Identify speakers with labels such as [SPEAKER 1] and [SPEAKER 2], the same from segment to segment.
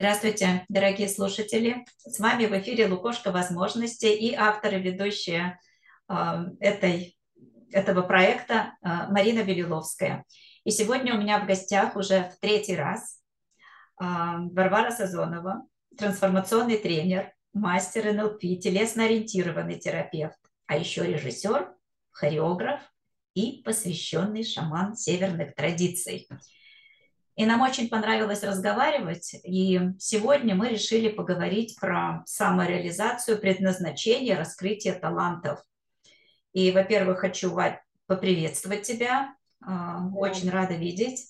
[SPEAKER 1] Здравствуйте, дорогие слушатели! С вами в эфире Лукошка возможностей и автор и ведущая этой, этого проекта э, Марина Белиловская. И сегодня у меня в гостях уже в третий раз э, Варвара Сазонова, трансформационный тренер, мастер НЛП, телесно-ориентированный терапевт, а еще режиссер, хореограф и посвященный шаман северных традиций – и нам очень понравилось разговаривать, и сегодня мы решили поговорить про самореализацию, предназначение, раскрытие талантов. И, во-первых, хочу, Вать, поприветствовать тебя. А, очень рада видеть.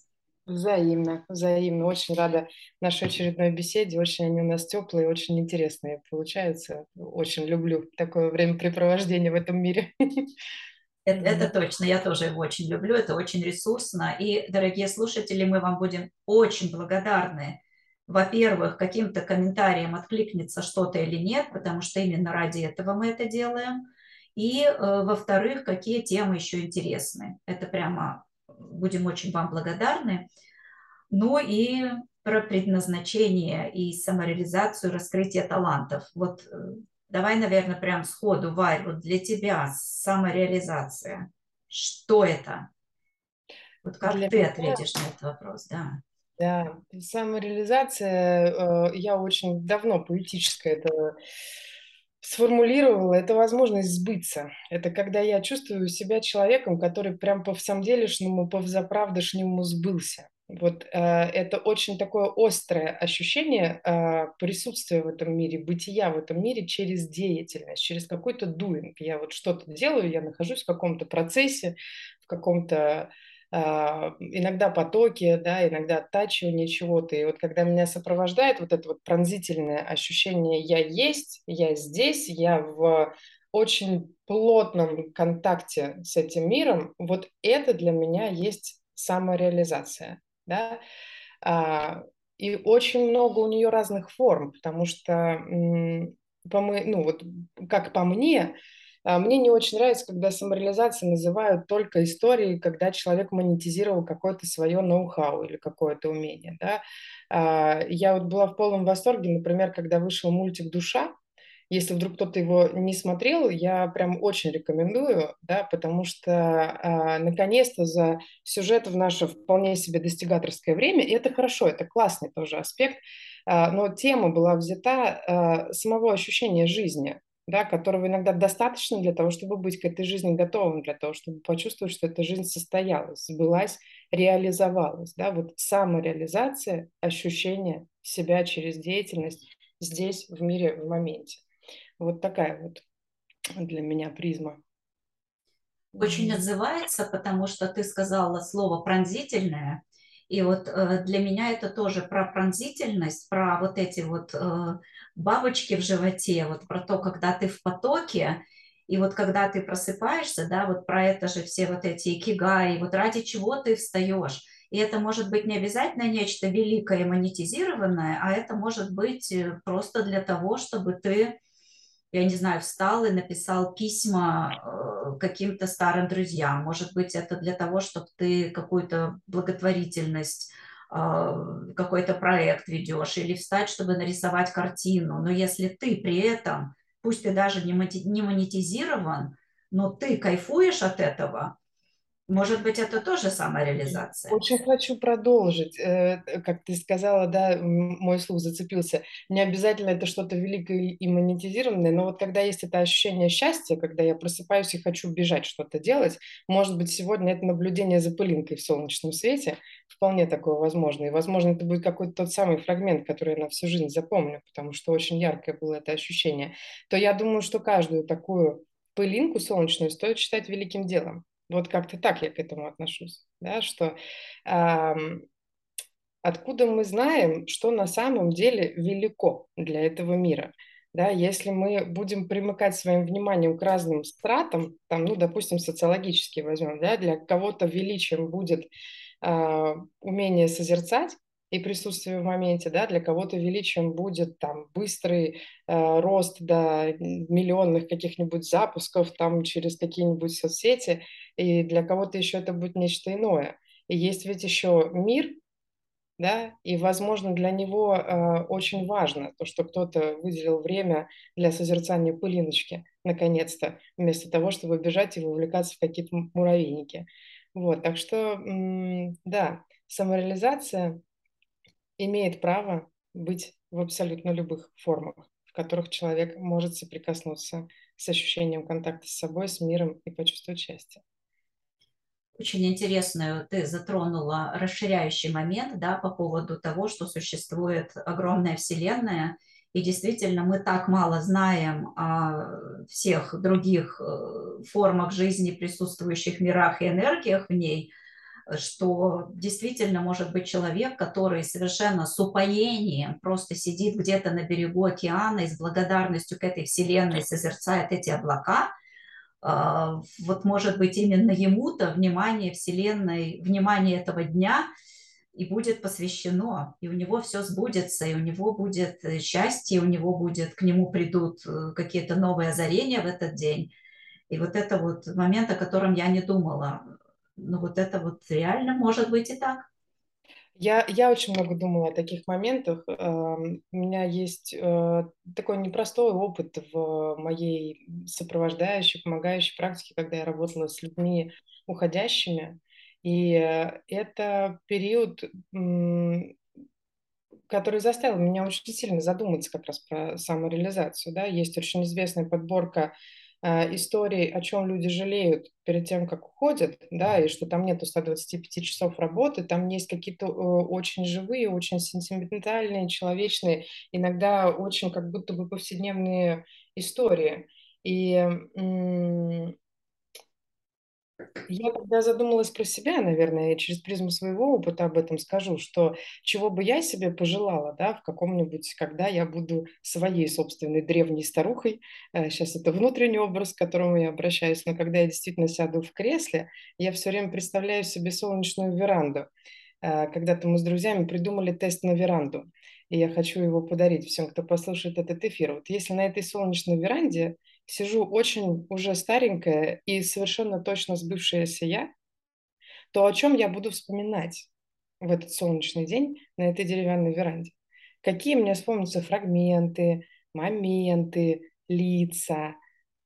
[SPEAKER 2] Взаимно, взаимно. Очень рада нашей очередной беседе. Очень они у нас теплые, очень интересные получаются. Очень люблю такое времяпрепровождение в этом мире.
[SPEAKER 1] Это, это точно, я тоже его очень люблю, это очень ресурсно. И, дорогие слушатели, мы вам будем очень благодарны. Во-первых, каким-то комментариям откликнется что-то или нет, потому что именно ради этого мы это делаем. И, э, во-вторых, какие темы еще интересны. Это прямо будем очень вам благодарны. Ну и про предназначение и самореализацию, раскрытие талантов. Вот э, Давай, наверное, прям сходу, Варь, вот для тебя самореализация. Что это? Вот как для ты меня... ответишь на этот вопрос, да?
[SPEAKER 2] Да, самореализация, э, я очень давно поэтическая это сформулировала, это возможность сбыться. Это когда я чувствую себя человеком, который прям по всем делешному, по взаправдышнему сбылся. Вот э, это очень такое острое ощущение э, присутствия в этом мире, бытия в этом мире через деятельность, через какой-то doing. Я вот что-то делаю, я нахожусь в каком-то процессе, в каком-то э, иногда потоке, да, иногда оттачивание чего-то. И вот когда меня сопровождает вот это вот пронзительное ощущение «я есть», «я здесь», «я в очень плотном контакте с этим миром», вот это для меня есть самореализация да, а, и очень много у нее разных форм, потому что, по мы, ну вот, как по мне, а, мне не очень нравится, когда самореализацией называют только истории, когда человек монетизировал какое-то свое ноу-хау или какое-то умение. Да? А, я вот была в полном восторге, например, когда вышел мультик «Душа», если вдруг кто-то его не смотрел, я прям очень рекомендую, да, потому что э, наконец-то за сюжет в наше вполне себе достигаторское время, и это хорошо, это классный тоже аспект, э, но тема была взята э, самого ощущения жизни, да, которого иногда достаточно для того, чтобы быть к этой жизни готовым, для того, чтобы почувствовать, что эта жизнь состоялась, сбылась, реализовалась. Да, вот самореализация, ощущение себя через деятельность здесь, в мире, в моменте. Вот такая вот для меня призма.
[SPEAKER 1] Очень отзывается, потому что ты сказала слово пронзительное. И вот э, для меня это тоже про пронзительность, про вот эти вот э, бабочки в животе, вот про то, когда ты в потоке, и вот когда ты просыпаешься, да, вот про это же все вот эти икигай, вот ради чего ты встаешь. И это может быть не обязательно нечто великое, монетизированное, а это может быть э, просто для того, чтобы ты я не знаю, встал и написал письма э, каким-то старым друзьям. Может быть, это для того, чтобы ты какую-то благотворительность, э, какой-то проект ведешь, или встать, чтобы нарисовать картину. Но если ты при этом, пусть ты даже не монетизирован, но ты кайфуешь от этого, может быть, это тоже самореализация?
[SPEAKER 2] Очень хочу продолжить. Э, как ты сказала, да, мой слух зацепился. Не обязательно это что-то великое и монетизированное, но вот когда есть это ощущение счастья, когда я просыпаюсь и хочу бежать что-то делать, может быть, сегодня это наблюдение за пылинкой в солнечном свете, вполне такое возможно. И, возможно, это будет какой-то тот самый фрагмент, который я на всю жизнь запомню, потому что очень яркое было это ощущение. То я думаю, что каждую такую пылинку солнечную стоит считать великим делом. Вот как-то так я к этому отношусь, да, что э, откуда мы знаем, что на самом деле велико для этого мира. Да, если мы будем примыкать своим вниманием к разным стратам, там, ну, допустим, социологически возьмем, да, для кого-то величием будет э, умение созерцать, и присутствие в моменте, да, для кого-то величием будет там быстрый э, рост до миллионных каких-нибудь запусков там через какие-нибудь соцсети, и для кого-то еще это будет нечто иное. И есть ведь еще мир, да, и, возможно, для него э, очень важно то, что кто-то выделил время для созерцания пылиночки, наконец-то, вместо того, чтобы бежать и вовлекаться в какие-то муравейники. Вот, так что, м- да, самореализация имеет право быть в абсолютно любых формах, в которых человек может соприкоснуться с ощущением контакта с собой, с миром и почувствовать счастье.
[SPEAKER 1] Очень интересную ты затронула расширяющий момент да, по поводу того, что существует огромная Вселенная, и действительно мы так мало знаем о всех других э, формах жизни, присутствующих мирах и энергиях в ней, что действительно может быть человек, который совершенно с упоением просто сидит где-то на берегу океана и с благодарностью к этой Вселенной созерцает эти облака – а, вот может быть именно ему-то внимание Вселенной, внимание этого дня и будет посвящено, и у него все сбудется, и у него будет э, счастье, у него будет, к нему придут э, какие-то новые озарения в этот день. И вот это вот момент, о котором я не думала. Ну вот это вот реально может быть и так.
[SPEAKER 2] Я, я очень много думала о таких моментах. У меня есть э, такой непростой опыт в моей сопровождающей, помогающей практике, когда я работала с людьми уходящими. И э, это период, который заставил меня очень сильно задуматься как раз про самореализацию. Да? Есть очень известная подборка историй, о чем люди жалеют перед тем, как уходят, да, и что там нету 125 часов работы, там есть какие-то э, очень живые, очень сентиментальные, человечные, иногда очень как будто бы повседневные истории. И я когда задумалась про себя, наверное, через призму своего опыта об этом скажу, что чего бы я себе пожелала, да, в каком-нибудь, когда я буду своей собственной древней старухой, сейчас э, это внутренний образ, к которому я обращаюсь, но когда я действительно сяду в кресле, я все время представляю себе солнечную веранду. Э, когда-то мы с друзьями придумали тест на веранду, и я хочу его подарить всем, кто послушает этот эфир. Вот если на этой солнечной веранде сижу очень уже старенькая и совершенно точно сбывшаяся я, то о чем я буду вспоминать в этот солнечный день на этой деревянной веранде? Какие мне вспомнятся фрагменты, моменты, лица,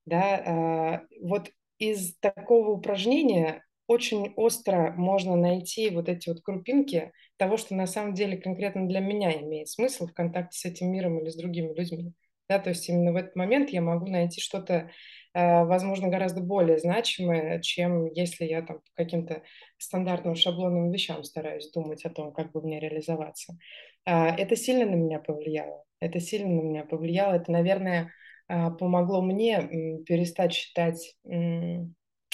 [SPEAKER 2] да, а, вот из такого упражнения очень остро можно найти вот эти вот крупинки того, что на самом деле конкретно для меня имеет смысл в контакте с этим миром или с другими людьми. Да, то есть именно в этот момент я могу найти что-то, э, возможно, гораздо более значимое, чем если я там по каким-то стандартным шаблонным вещам стараюсь думать о том, как бы мне реализоваться. А, это сильно на меня повлияло. Это сильно на меня повлияло. Это, наверное, а, помогло мне перестать считать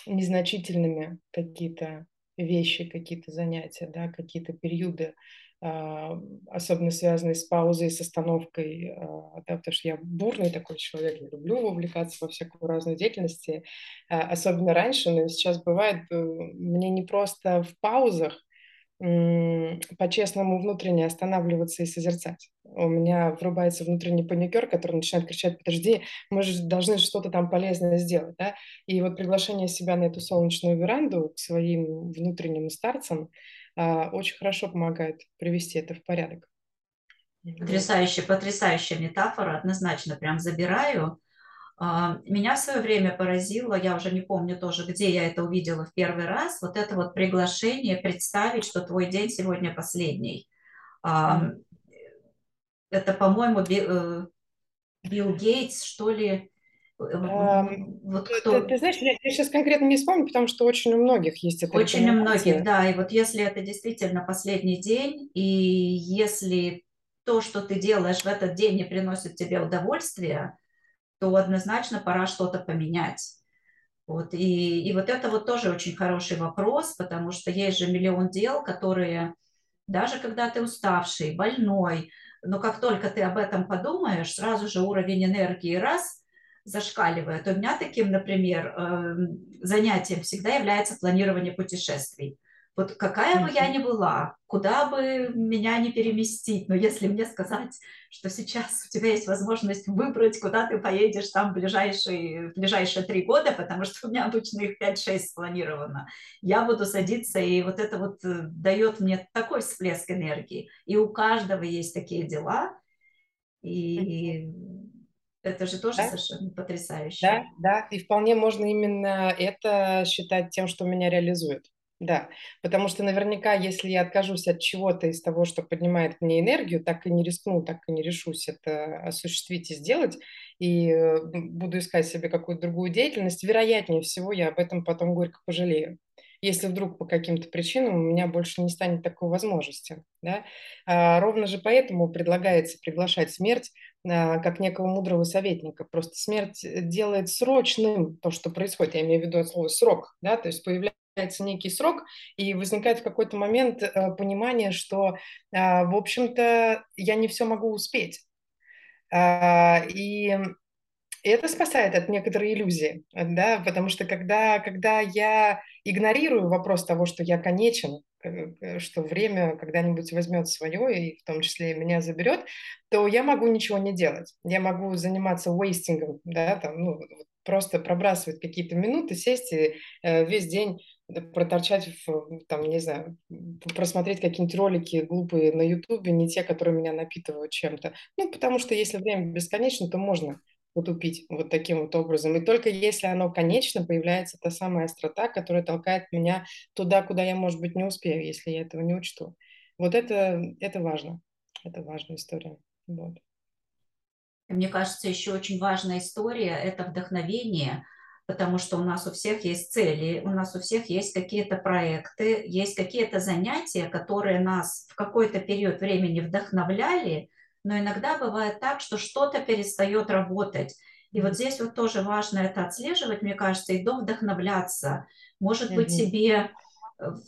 [SPEAKER 2] незначительными какие-то вещи, какие-то занятия, да, какие-то периоды особенно связанные с паузой, с остановкой, а, да, потому что я бурный такой человек, я люблю вовлекаться во всякую разную деятельность, а, особенно раньше, но сейчас бывает, э, мне не просто в паузах по-честному внутренне останавливаться и созерцать. У меня врубается внутренний паникер, который начинает кричать, подожди, мы же должны что-то там полезное сделать. Да? И вот приглашение себя на эту солнечную веранду к своим внутренним старцам – а, очень хорошо помогает привести это в порядок.
[SPEAKER 1] Потрясающая, потрясающая метафора, однозначно прям забираю. А, меня в свое время поразило, я уже не помню тоже, где я это увидела в первый раз, вот это вот приглашение представить, что твой день сегодня последний. Mm. Это, по-моему, э, Билл Гейтс, что ли,
[SPEAKER 2] вот кто... ты, ты знаешь, я, я сейчас конкретно не вспомню, потому что очень у многих есть это.
[SPEAKER 1] Очень у многих, да. И вот если это действительно последний день, и если то, что ты делаешь в этот день, не приносит тебе удовольствия, то однозначно пора что-то поменять. Вот, и, и вот это вот тоже очень хороший вопрос, потому что есть же миллион дел, которые даже когда ты уставший, больной, но как только ты об этом подумаешь, сразу же уровень энергии раз – зашкаливает. У меня таким, например, эм, занятием всегда является планирование путешествий. Вот какая бы я ни была, куда бы меня не переместить, но если мне сказать, что сейчас у тебя есть возможность выбрать, куда ты поедешь там в ближайшие, в ближайшие три года, потому что у меня обычно их 5-6 спланировано, я буду садиться, и вот это вот э, дает мне такой всплеск энергии. И у каждого есть такие дела, и это же тоже
[SPEAKER 2] Да?
[SPEAKER 1] совершенно потрясающе.
[SPEAKER 2] Да, да, и вполне можно именно это считать тем, что меня реализует. Да, потому что наверняка, если я откажусь от чего-то из того, что поднимает мне энергию, так и не рискну, так и не решусь это осуществить и сделать, и э, буду искать себе какую-то другую деятельность, вероятнее всего я об этом потом горько пожалею. Если вдруг по каким-то причинам у меня больше не станет такой возможности. Да? А, ровно же поэтому предлагается приглашать смерть как некого мудрого советника. Просто смерть делает срочным то, что происходит. Я имею в виду от слова срок. Да? То есть появляется некий срок, и возникает в какой-то момент э, понимание, что, э, в общем-то, я не все могу успеть. Э, и это спасает от некоторой иллюзии, да, потому что когда, когда я игнорирую вопрос того, что я конечен, э, что время когда-нибудь возьмет свое, и в том числе меня заберет, то я могу ничего не делать. Я могу заниматься вейстингом, да, там, ну, просто пробрасывать какие-то минуты, сесть и э, весь день проторчать, в, там, не знаю, просмотреть какие-нибудь ролики глупые на Ютубе, не те, которые меня напитывают чем-то. Ну, потому что если время бесконечно, то можно утупить вот таким вот образом. И только если оно конечно, появляется та самая острота, которая толкает меня туда, куда я, может быть, не успею, если я этого не учту. Вот это, это важно. Это важная история. Вот.
[SPEAKER 1] Мне кажется, еще очень важная история – это вдохновение, потому что у нас у всех есть цели, у нас у всех есть какие-то проекты, есть какие-то занятия, которые нас в какой-то период времени вдохновляли, но иногда бывает так, что что-то перестает работать. И вот здесь вот тоже важно это отслеживать, мне кажется, и вдохновляться. Может быть, себе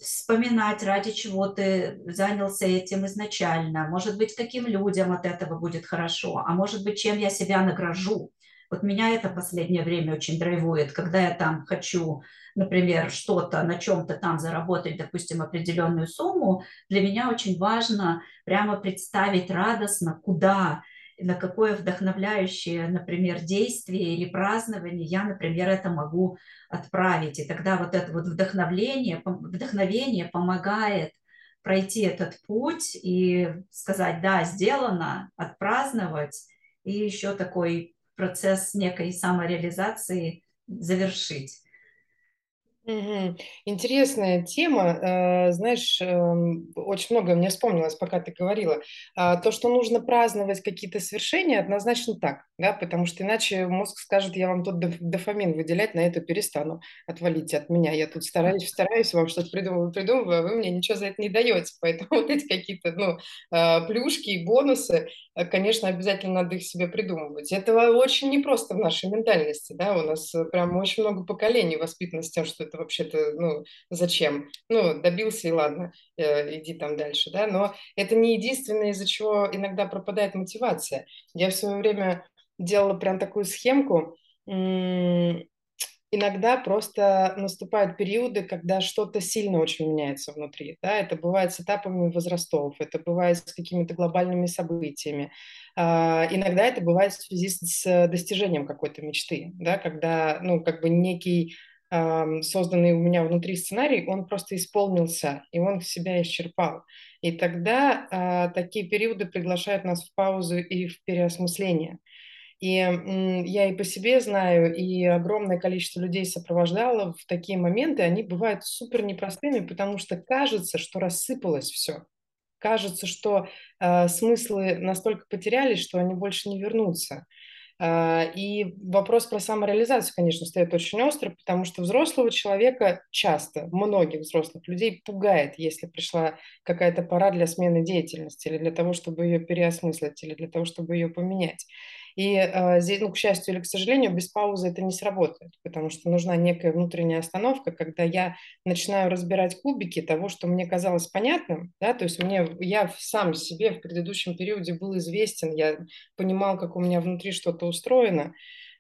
[SPEAKER 1] вспоминать, ради чего ты занялся этим изначально. Может быть, каким людям от этого будет хорошо, а может быть, чем я себя награжу. Вот меня это последнее время очень драйвует, когда я там хочу, например, что-то на чем-то там заработать, допустим, определенную сумму, для меня очень важно прямо представить радостно, куда на какое вдохновляющее, например, действие или празднование я, например, это могу отправить. И тогда вот это вот вдохновление, вдохновение помогает пройти этот путь и сказать, да, сделано, отпраздновать, и еще такой процесс некой самореализации завершить.
[SPEAKER 2] Угу. Интересная тема. Э, знаешь, эм, очень много мне вспомнилось, пока ты говорила. А, то, что нужно праздновать какие-то свершения, однозначно так, да, потому что иначе мозг скажет, я вам тут дофамин выделять, на это перестану, отвалить от меня. Я тут стараюсь, стараюсь вам что-то придумываю, придумываю, а вы мне ничего за это не даете. Поэтому вот эти какие-то, ну, а, плюшки и бонусы, э, конечно, обязательно надо их себе придумывать. Это очень непросто в нашей ментальности, да, у нас э, прям очень много поколений воспитано с тем, что это вообще-то, ну, зачем? Ну, добился и ладно, э, иди там дальше, да, но это не единственное, из-за чего иногда пропадает мотивация. Я в свое время делала прям такую схемку, иногда просто наступают периоды, когда что-то сильно очень меняется внутри. Да? Это бывает с этапами возрастов, это бывает с какими-то глобальными событиями. А, иногда это бывает в связи с достижением какой-то мечты, да? когда ну, как бы некий созданный у меня внутри сценарий, он просто исполнился, и он себя исчерпал. И тогда а, такие периоды приглашают нас в паузу и в переосмысление. И я и по себе знаю, и огромное количество людей сопровождало в такие моменты, они бывают супер непростыми, потому что кажется, что рассыпалось все. Кажется, что э, смыслы настолько потерялись, что они больше не вернутся. А, и вопрос про самореализацию, конечно, стоит очень остро, потому что взрослого человека часто, многих взрослых людей пугает, если пришла какая-то пора для смены деятельности или для того, чтобы ее переосмыслить, или для того, чтобы ее поменять. И э, здесь, ну, к счастью или к сожалению, без паузы это не сработает, потому что нужна некая внутренняя остановка, когда я начинаю разбирать кубики того, что мне казалось понятным, да, то есть мне, я сам себе в предыдущем периоде был известен, я понимал, как у меня внутри что-то устроено, э,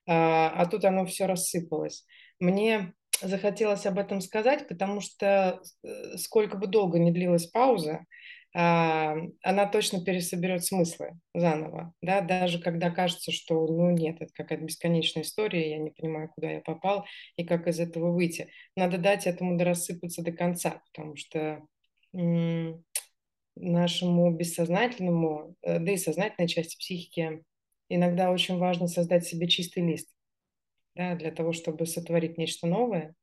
[SPEAKER 2] а тут оно все рассыпалось. Мне захотелось об этом сказать, потому что э, сколько бы долго не длилась пауза, она точно пересоберет смыслы заново, да, даже когда кажется, что, ну, нет, это какая-то бесконечная история, я не понимаю, куда я попал и как из этого выйти. Надо дать этому дорассыпаться до конца, потому что нашему бессознательному, э, да и сознательной части психики иногда очень важно создать себе чистый лист, да, для того, чтобы сотворить нечто новое,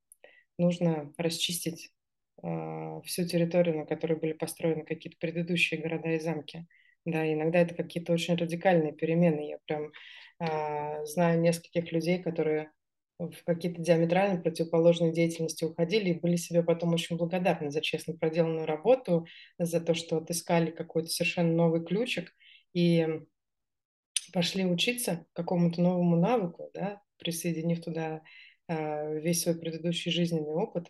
[SPEAKER 2] нужно расчистить всю территорию, на которой были построены какие-то предыдущие города и замки. Да, иногда это какие-то очень радикальные перемены. Я прям э, знаю нескольких людей, которые в какие-то диаметрально противоположные деятельности уходили и были себе потом очень благодарны за честно проделанную работу, за то, что отыскали какой-то совершенно новый ключик и пошли учиться какому-то новому навыку, да, присоединив туда э, весь свой предыдущий жизненный опыт,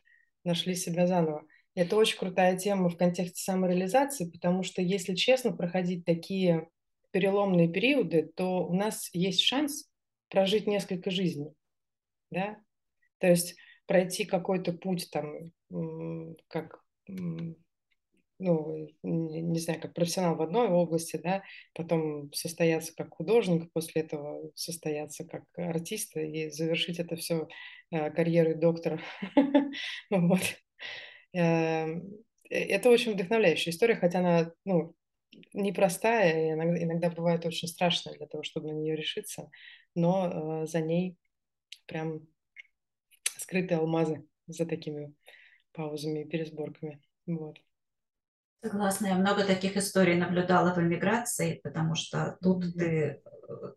[SPEAKER 2] нашли себя заново. Это очень крутая тема в контексте самореализации, потому что, если честно, проходить такие переломные периоды, то у нас есть шанс прожить несколько жизней, да, то есть пройти какой-то путь там, как ну, не, знаю, как профессионал в одной области, да, потом состояться как художник, после этого состояться как артист и завершить это все э, карьерой доктора. Вот. Эм, э, это очень вдохновляющая история, хотя она, ну, непростая, иногда, иногда бывает очень страшная для того, чтобы на нее решиться, но э, за ней прям скрытые алмазы за такими паузами и пересборками. Вот.
[SPEAKER 1] Согласна, я много таких историй наблюдала в эмиграции, потому что тут ты э,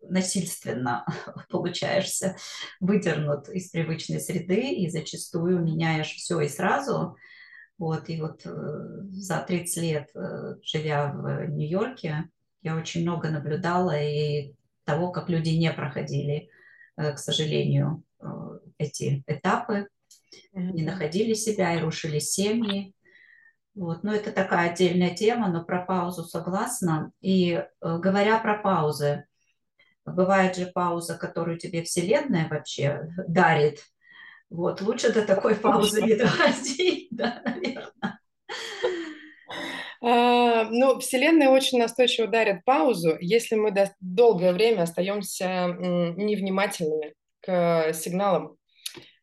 [SPEAKER 1] насильственно получаешься выдернут из привычной среды и зачастую меняешь все и сразу. Вот, и вот э, за 30 лет, э, живя в Нью-Йорке, я очень много наблюдала и того, как люди не проходили, к сожалению, эти этапы, не находили себя и рушили семьи. Вот. Но это такая отдельная тема, но про паузу согласна. И э, говоря про паузы, бывает же пауза, которую тебе Вселенная вообще дарит. Вот, лучше до такой паузы не доходить, да, наверное.
[SPEAKER 2] А, ну, Вселенная очень настойчиво дарит паузу, если мы долгое время остаемся невнимательными к сигналам,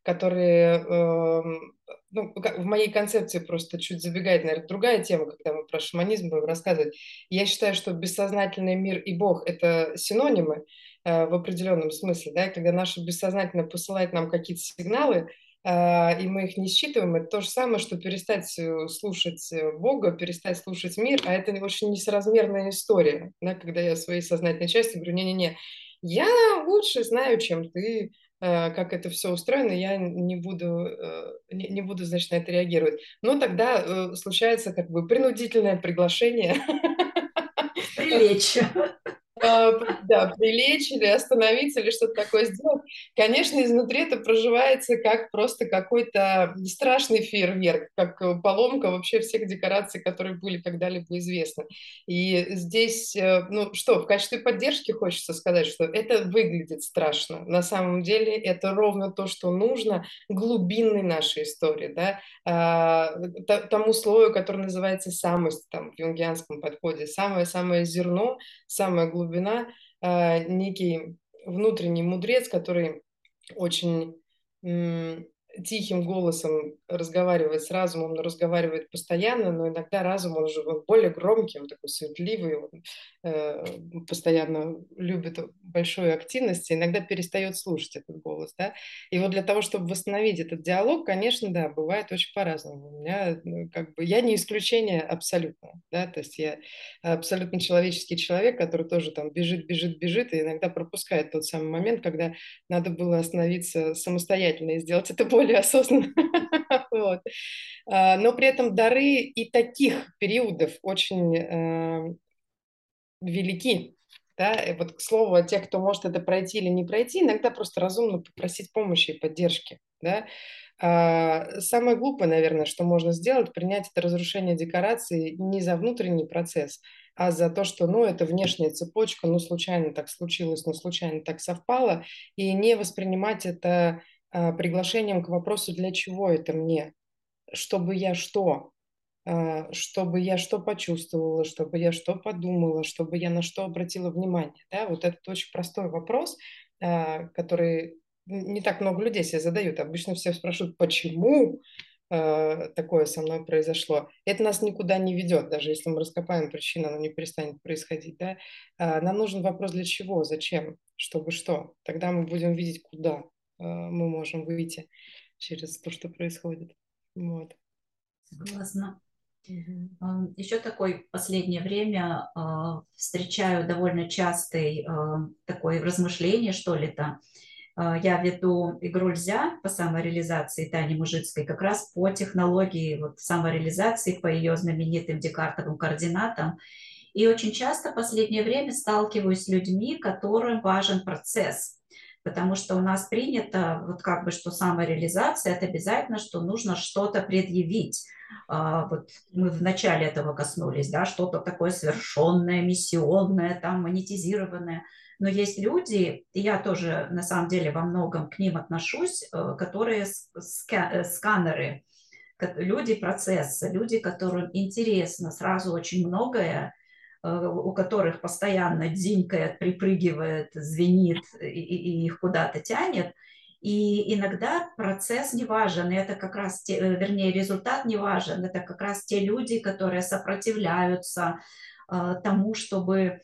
[SPEAKER 2] которые эм, ну, в моей концепции просто чуть забегает, наверное, другая тема, когда мы про шаманизм будем рассказывать. Я считаю, что бессознательный мир и Бог – это синонимы э, в определенном смысле, да, когда наше бессознательное посылает нам какие-то сигналы, э, и мы их не считываем, это то же самое, что перестать слушать э, Бога, перестать слушать мир, а это очень несоразмерная история, да, когда я своей сознательной части говорю, не-не-не, я лучше знаю, чем ты, как это все устроено, я не буду, э, не, не буду, значит, на это реагировать. Но тогда э, случается как бы принудительное приглашение.
[SPEAKER 1] Прилечь.
[SPEAKER 2] А, да, прилечь или остановиться, или что-то такое сделать. Конечно, изнутри это проживается как просто какой-то страшный фейерверк, как э, поломка вообще всех декораций, которые были когда-либо известны. И здесь, э, ну что, в качестве поддержки хочется сказать, что это выглядит страшно. На самом деле это ровно то, что нужно глубинной нашей истории, да, а, тому слою, который называется самость там, в юнгианском подходе, самое-самое зерно, самое глубинное глубина, э, некий внутренний мудрец, который очень тихим голосом разговаривает с разумом, но разговаривает постоянно, но иногда разум, он уже более громкий, он такой светливый, он э, постоянно любит большую активность, и иногда перестает слушать этот голос, да. И вот для того, чтобы восстановить этот диалог, конечно, да, бывает очень по-разному. У меня, ну, как бы, я не исключение абсолютно, да, то есть я абсолютно человеческий человек, который тоже там бежит, бежит, бежит, и иногда пропускает тот самый момент, когда надо было остановиться самостоятельно и сделать это более более осознанно. вот. А, но при этом дары и таких периодов очень э, велики. Да? И вот к слову о тех, кто может это пройти или не пройти, иногда просто разумно попросить помощи и поддержки. Да? А, самое глупое, наверное, что можно сделать, принять это разрушение декорации не за внутренний процесс, а за то, что, ну, это внешняя цепочка, ну, случайно так случилось, ну, случайно так совпало, и не воспринимать это приглашением к вопросу, для чего это мне, чтобы я что, а, чтобы я что почувствовала, чтобы я что подумала, чтобы я на что обратила внимание. Да? Вот этот очень простой вопрос, а, который не так много людей себе задают. Обычно все спрашивают, почему такое со мной произошло. Это нас никуда не ведет, даже если мы раскопаем причину, она не перестанет происходить. Да? А, нам нужен вопрос для чего, зачем, чтобы что. Тогда мы будем видеть, куда мы можем выйти через то, что происходит. Вот.
[SPEAKER 1] Согласна. Угу. Еще такой последнее время э, встречаю довольно частый э, такое размышление, что ли то. Э, я веду игру «Льзя» по самореализации Тани Мужицкой как раз по технологии вот, самореализации, по ее знаменитым декартовым координатам. И очень часто в последнее время сталкиваюсь с людьми, которым важен процесс – потому что у нас принято, вот как бы, что самореализация – это обязательно, что нужно что-то предъявить. А, вот мы в начале этого коснулись, да, что-то такое совершенное, миссионное, там, монетизированное. Но есть люди, и я тоже на самом деле во многом к ним отношусь, э, которые сканеры, люди процесса, люди, которым интересно сразу очень многое, у которых постоянно дзинькает, припрыгивает, звенит и, и их куда-то тянет. И иногда процесс не важен, это как раз, те, э, вернее, результат не важен, это как раз те люди, которые сопротивляются э, тому, чтобы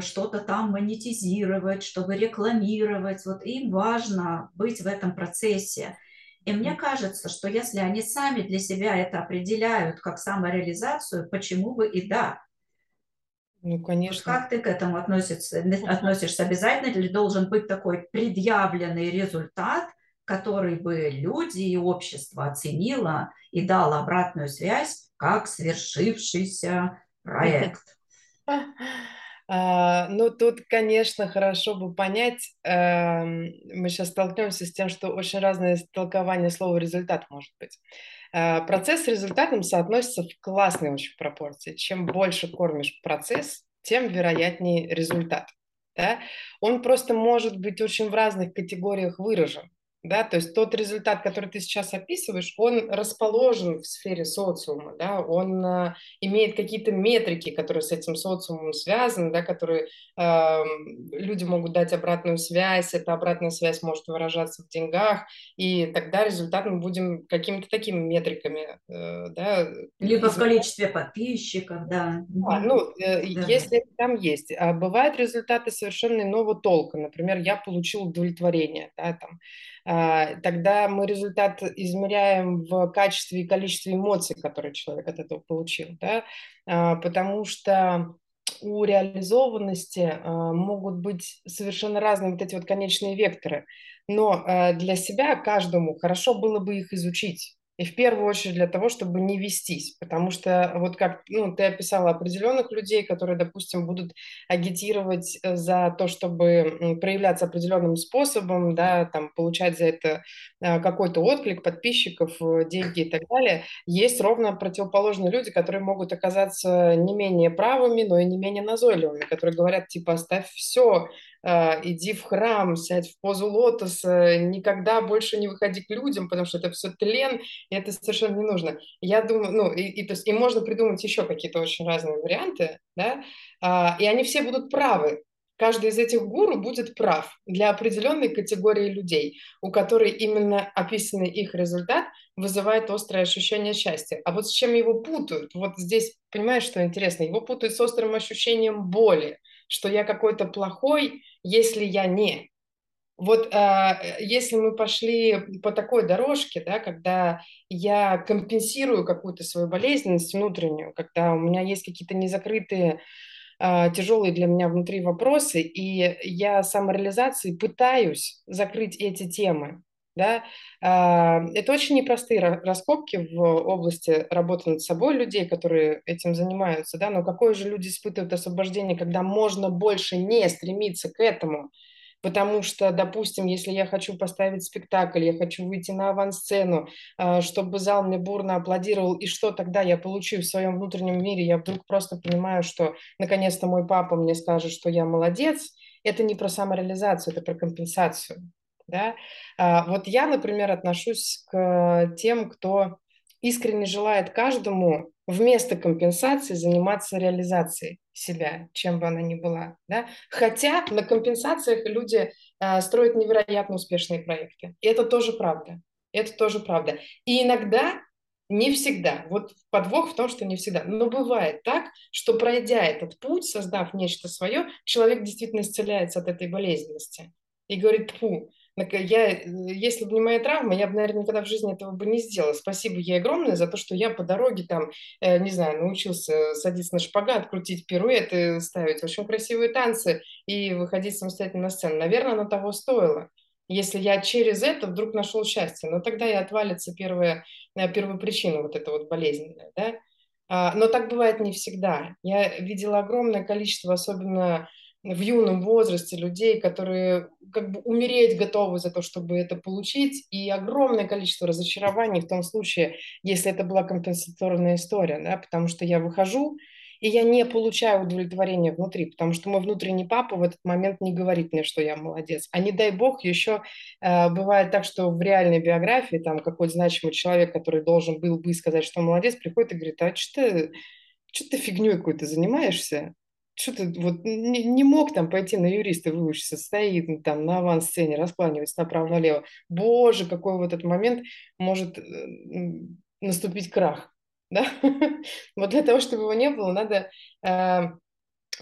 [SPEAKER 1] что-то там монетизировать, чтобы рекламировать. Вот им важно быть в этом процессе. И мне кажется, что если они сами для себя это определяют как самореализацию, почему бы и да,
[SPEAKER 2] ну, конечно.
[SPEAKER 1] Как ты к этому относишься? относишься? Обязательно ли должен быть такой предъявленный результат, который бы люди и общество оценило и дало обратную связь как свершившийся проект?
[SPEAKER 2] А, ну, тут, конечно, хорошо бы понять, э, мы сейчас столкнемся с тем, что очень разное толкование слова «результат» может быть. Э, процесс с результатом соотносится в классной очень пропорции. Чем больше кормишь процесс, тем вероятнее результат. Да? Он просто может быть очень в разных категориях выражен да, то есть тот результат, который ты сейчас описываешь, он расположен в сфере социума, да, он э, имеет какие-то метрики, которые с этим социумом связаны, да, которые э, люди могут дать обратную связь, эта обратная связь может выражаться в деньгах, и тогда результат мы будем какими-то такими метриками, э, да.
[SPEAKER 1] Либо в количестве подписчиков, да.
[SPEAKER 2] А, ну, э, да. если там есть. А бывают результаты совершенно иного толка, например, я получил удовлетворение, да, там, тогда мы результат измеряем в качестве и количестве эмоций, которые человек от этого получил, да, а, потому что у реализованности а, могут быть совершенно разные вот эти вот конечные векторы, но для себя каждому хорошо было бы их изучить, и в первую очередь для того, чтобы не вестись, потому что вот как ну, ты описала определенных людей, которые, допустим, будут агитировать э, за то, чтобы проявляться определенным способом, да, там, получать за это э, какой-то отклик подписчиков, э, деньги и так далее. Есть ровно противоположные люди, которые могут оказаться не менее правыми, но и не менее назойливыми, которые говорят, типа, оставь все, иди в храм, сядь в позу лотоса, никогда больше не выходи к людям, потому что это все тлен, и это совершенно не нужно. Я думаю, ну, и, и, то есть, и можно придумать еще какие-то очень разные варианты, да, а, и они все будут правы. Каждый из этих гуру будет прав для определенной категории людей, у которой именно описанный их результат вызывает острое ощущение счастья. А вот с чем его путают? Вот здесь, понимаешь, что интересно? Его путают с острым ощущением боли, что я какой-то плохой, если я не. Вот э, если мы пошли по такой дорожке, да, когда я компенсирую какую-то свою болезненность внутреннюю, когда у меня есть какие-то незакрытые э, тяжелые для меня внутри вопросы, и я самореализацией пытаюсь закрыть эти темы, да, э, это очень непростые раскопки в области работы над собой людей, которые этим занимаются, да, но какое же люди испытывают освобождение, когда можно больше не стремиться к этому, Потому что, допустим, если я хочу поставить спектакль, я хочу выйти на авансцену, а, чтобы зал мне бурно аплодировал, и что тогда я получу в своем внутреннем мире? Я вдруг просто понимаю, что наконец-то мой папа мне скажет, что я молодец. Это не про самореализацию, это про компенсацию. Да? А, вот я, например, отношусь к тем, кто искренне желает каждому вместо компенсации заниматься реализацией себя, чем бы она ни была. Да? Хотя на компенсациях люди а, строят невероятно успешные проекты. И это тоже правда. Это тоже правда. И иногда не всегда. Вот подвох в том, что не всегда. Но бывает так, что пройдя этот путь, создав нечто свое, человек действительно исцеляется от этой болезненности. И говорит, фу, я, если бы не моя травма, я бы, наверное, никогда в жизни этого бы не сделала. Спасибо ей огромное за то, что я по дороге там, э, не знаю, научился садиться на шпагат, крутить пируэты, ставить очень красивые танцы и выходить самостоятельно на сцену. Наверное, оно того стоило если я через это вдруг нашел счастье. Но тогда и отвалится первая, э, первопричина вот эта вот болезненная, да. А, но так бывает не всегда. Я видела огромное количество, особенно в юном возрасте, людей, которые как бы умереть готовы за то, чтобы это получить, и огромное количество разочарований в том случае, если это была компенсаторная история, да, потому что я выхожу, и я не получаю удовлетворения внутри, потому что мой внутренний папа в этот момент не говорит мне, что я молодец. А не дай бог, еще э, бывает так, что в реальной биографии там какой-то значимый человек, который должен был бы сказать, что молодец, приходит и говорит, а что ты, что ты фигней какой-то занимаешься? Что ты вот не, не мог там пойти на юриста выучиться, стоит там на авансцене, раскланивается направо-налево. Боже, какой вот этот момент может э, наступить крах да? вот для того, чтобы его не было, надо, э,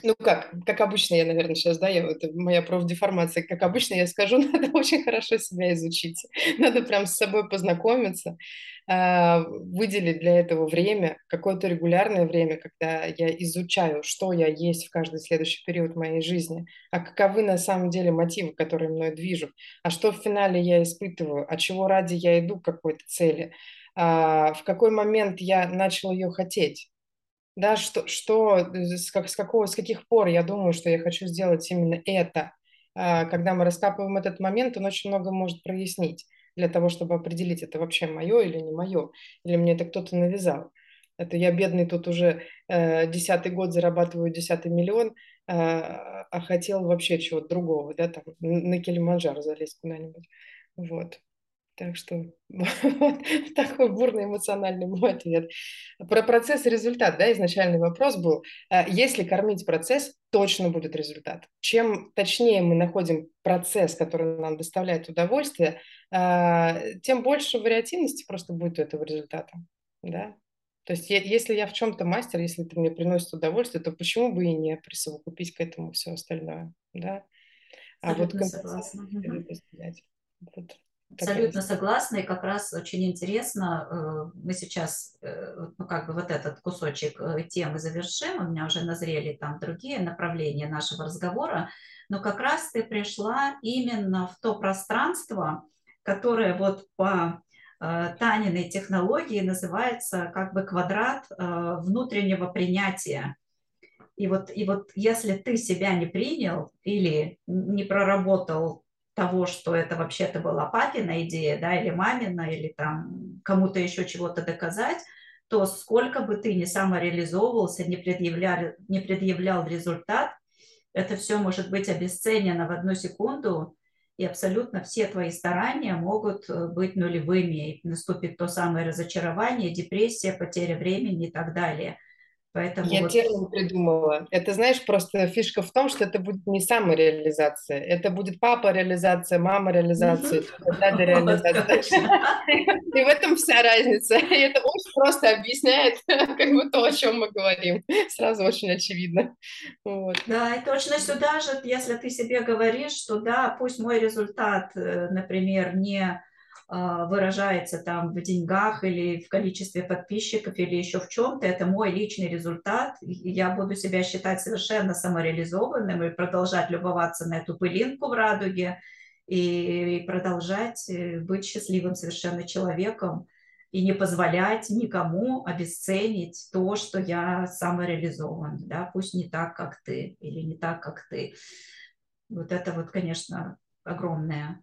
[SPEAKER 2] ну как, как обычно я, наверное, сейчас, да, я, это моя профдеформация, как обычно я скажу, надо очень хорошо себя изучить, надо прям с собой познакомиться, э, выделить для этого время, какое-то регулярное время, когда я изучаю, что я есть в каждый следующий период моей жизни, а каковы на самом деле мотивы, которые мной движут, а что в финале я испытываю, а чего ради я иду к какой-то цели, а, в какой момент я начал ее хотеть. Да, что, что с, как, с, какого, с каких пор я думаю, что я хочу сделать именно это. А, когда мы раскапываем этот момент, он очень много может прояснить для того, чтобы определить, это вообще мое или не мое, или мне это кто-то навязал. Это я бедный тут уже э, десятый год зарабатываю десятый миллион, э, а хотел вообще чего-то другого, да, там на Килиманджаро залезть куда-нибудь. Вот. Так что вот такой бурный эмоциональный мой ответ. Про процесс и результат, да, изначальный вопрос был. А если кормить процесс, точно будет результат. Чем точнее мы находим процесс, который нам доставляет удовольствие, а, тем больше вариативности просто будет у этого результата, да. То есть если я в чем-то мастер, если это мне приносит удовольствие, то почему бы и не присовокупить к этому все остальное, да?
[SPEAKER 1] А Абсолютно вот согласна. Вот. Абсолютно согласна, и как раз очень интересно, э, мы сейчас, э, ну, как бы вот этот кусочек э, темы завершим, у меня уже назрели там другие направления нашего разговора, но как раз ты пришла именно в то пространство, которое вот по Таниной технологии называется как бы квадрат внутреннего принятия. И вот, и вот если ты себя не принял или не проработал того, что это вообще-то была папина идея, да, или мамина, или там кому-то еще чего-то доказать, то сколько бы ты ни самореализовывался, не предъявлял, не предъявлял результат, это все может быть обесценено в одну секунду, и абсолютно все твои старания могут э, быть нулевыми, и наступит то самое разочарование, депрессия, потеря времени и так далее –
[SPEAKER 2] Поэтому Я вот... термин придумала. Это, знаешь, просто фишка в том, что это будет не самореализация. Это будет папа реализация, мама реализация, дада реализация. И в этом вся разница. И это очень просто объясняет как бы то, о чем мы говорим. Сразу очень очевидно.
[SPEAKER 1] Вот. Да, и точно сюда же, если ты себе говоришь, что да, пусть мой результат, э, например, не выражается там в деньгах или в количестве подписчиков или еще в чем-то, это мой личный результат, я буду себя считать совершенно самореализованным и продолжать любоваться на эту пылинку в радуге и продолжать э, быть счастливым совершенно человеком и не позволять никому обесценить то, что я самореализован, да, пусть не так, как ты или не так, как ты. Вот это вот, конечно, огромное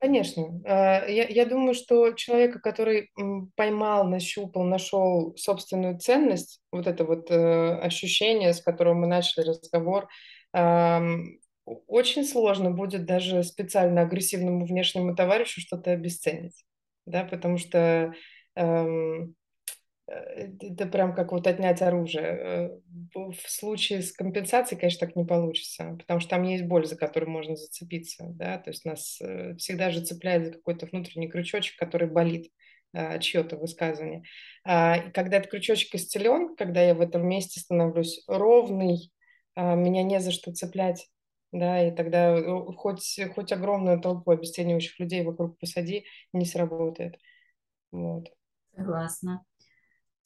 [SPEAKER 2] Конечно. А, я, я думаю, что человека, который поймал, нащупал, нашел собственную ценность, вот это вот э, ощущение, с которым мы начали разговор, очень сложно будет даже специально агрессивному внешнему товарищу что-то обесценить, да, потому что эм, это прям как вот отнять оружие. Э, в случае с компенсацией, конечно, так не получится, потому что там есть боль, за которую можно зацепиться, да, то есть нас э, всегда же цепляет за какой-то внутренний крючочек, который болит чье-то высказывание. А, когда этот крючочек исцелен, когда я в этом месте становлюсь ровный, а, меня не за что цеплять, да, и тогда э, хоть, хоть огромную толпу обесценивающих людей вокруг посади, не сработает. Вот.
[SPEAKER 1] Согласна.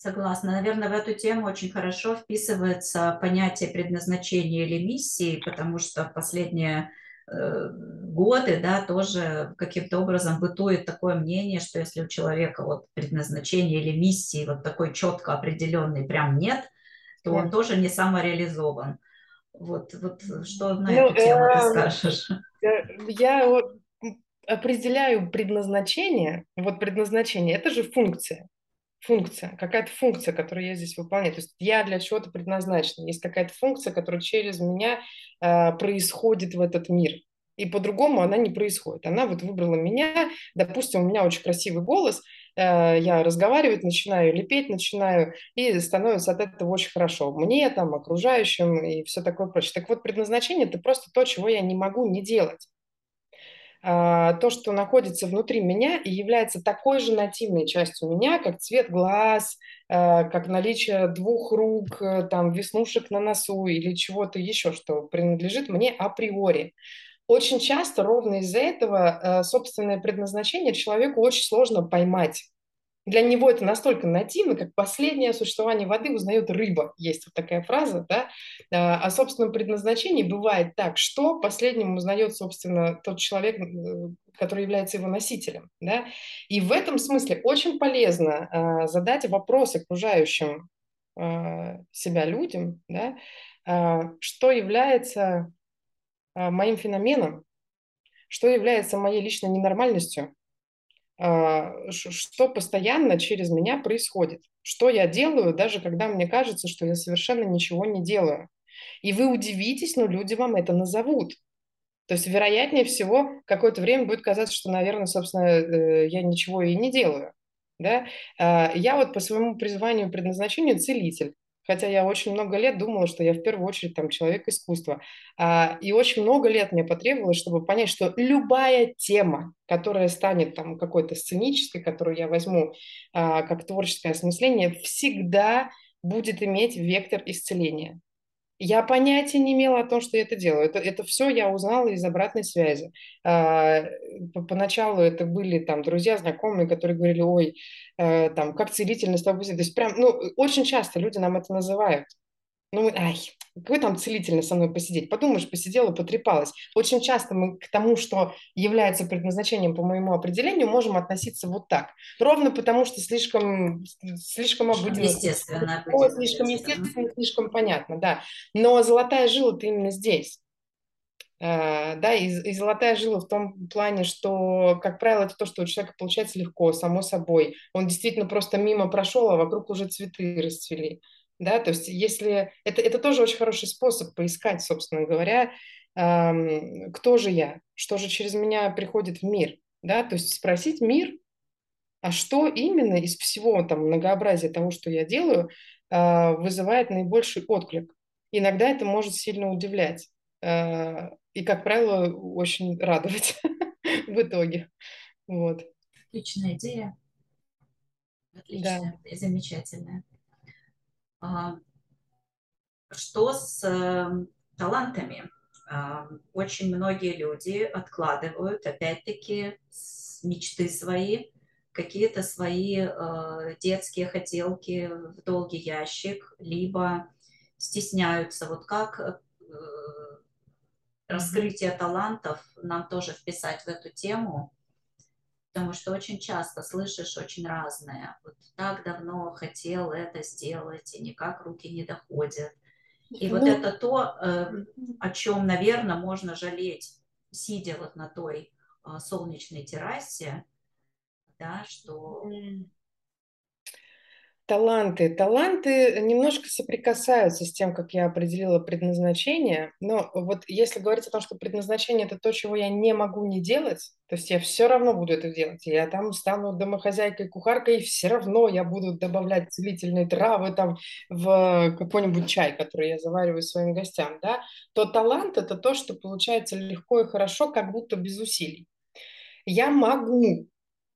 [SPEAKER 1] Согласна. Наверное, в эту тему очень хорошо вписывается понятие предназначения или миссии, потому что в последние э, годы, да, тоже каким-то образом бытует такое мнение, что если у человека вот предназначение или миссии вот такой четко определенный прям нет, то он тоже не самореализован. Вот, вот что на ну, эту тему ты эм, скажешь?
[SPEAKER 2] Я вот определяю предназначение. Вот предназначение – это же функция. Функция, какая-то функция, которую я здесь выполняю. То есть я для чего-то предназначена. Есть какая-то функция, которая через меня э, происходит в этот мир. И по-другому она не происходит. Она вот выбрала меня. Допустим, у меня очень красивый голос – Э, я разговаривать начинаю, лепеть начинаю, и становится от этого очень хорошо. Мне, там, окружающим и все такое прочее. Так вот, предназначение – это просто то, чего я не могу не делать. А, то, что находится внутри меня и является такой же нативной частью меня, как цвет глаз, э, как наличие двух рук, э, там, веснушек на носу или чего-то еще, что принадлежит мне априори. Очень часто ровно из-за этого э, собственное предназначение человеку очень сложно поймать. Для него это настолько нативно, как последнее существование воды узнает рыба. Есть вот такая фраза, да? А, о собственном предназначении бывает так, что последним узнает, собственно, тот человек, который является его носителем, да? И в этом смысле очень полезно а, задать вопрос окружающим а, себя людям, да? Что является моим феноменом, что является моей личной ненормальностью, что постоянно через меня происходит, что я делаю, даже когда мне кажется, что я совершенно ничего не делаю. И вы удивитесь, но люди вам это назовут. То есть, вероятнее всего, какое-то время будет казаться, что, наверное, собственно, э, я ничего и не делаю. Да? А, я вот по своему призванию, предназначению целитель. Хотя я очень много лет думала, что я в первую очередь там человек искусства. А, и очень много лет мне потребовалось, чтобы понять, что любая тема, которая станет там какой-то сценической, которую я возьму а, как творческое осмысление, всегда будет иметь вектор исцеления. Я понятия не имела о том, что я это делаю. Это, это все я узнала из обратной связи. А, поначалу это были там друзья, знакомые, которые говорили, ой, э, там, как целительно с тобой. То есть прям, ну, очень часто люди нам это называют. Ну, ай, какой там целительно со мной посидеть? Подумаешь, посидела, потрепалась. Очень часто мы к тому, что является предназначением по моему определению, можем относиться вот так. Ровно потому, что слишком, слишком обыденно.
[SPEAKER 1] Естественно.
[SPEAKER 2] слишком естественно, слишком понятно, да. Но золотая жила-то именно здесь. Uh, да, и, и золотая жила в том плане, что, как правило, это то, что у человека получается легко, само собой. Он действительно просто мимо прошел, а вокруг уже цветы расцвели да, то есть если это, это тоже очень хороший способ поискать, собственно говоря, эм, кто же я, что же через меня приходит в мир, да, то есть спросить мир, а что именно из всего там многообразия того, что я делаю, э, вызывает наибольший отклик. Иногда это может сильно удивлять э, и, как правило, очень радовать в итоге. Вот.
[SPEAKER 1] Отличная идея. Отличная да. замечательная. А, что с эм, талантами? А, очень многие люди откладывают, опять-таки, мечты свои, какие-то свои э, детские хотелки в долгий ящик, либо стесняются. Вот как э, раскрытие талантов нам тоже вписать в эту тему, потому что очень часто слышишь очень разное. Вот так давно хотел это сделать, и никак руки не доходят. И ну, вот это то, э, о чем, наверное, можно жалеть, сидя вот на той э, солнечной террасе, да, что...
[SPEAKER 2] таланты. Таланты немножко соприкасаются с тем, как я определила предназначение. Но вот если говорить о том, что предназначение – это то, чего я не могу не делать, то есть я все равно буду это делать. Я там стану домохозяйкой, кухаркой, и все равно я буду добавлять целительные травы там в какой-нибудь чай, который я завариваю своим гостям, да, то талант – это то, что получается легко и хорошо, как будто без усилий. Я могу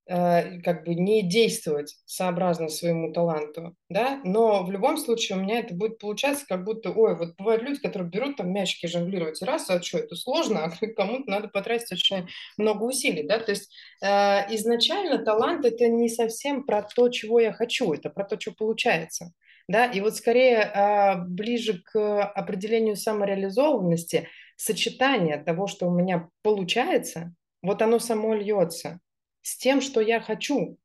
[SPEAKER 2] как бы не действовать сообразно своему таланту, да, но в любом случае у меня это будет получаться как будто, ой, вот бывают люди, которые берут там мячики жонглировать, раз, а что, это сложно, а кому-то надо потратить очень много усилий, да, то есть э, изначально талант это не совсем про то, чего я хочу, это про то, что получается, да, и вот скорее э, ближе к определению самореализованности, сочетание того, что у меня получается, вот оно само льется, с тем, что я хочу.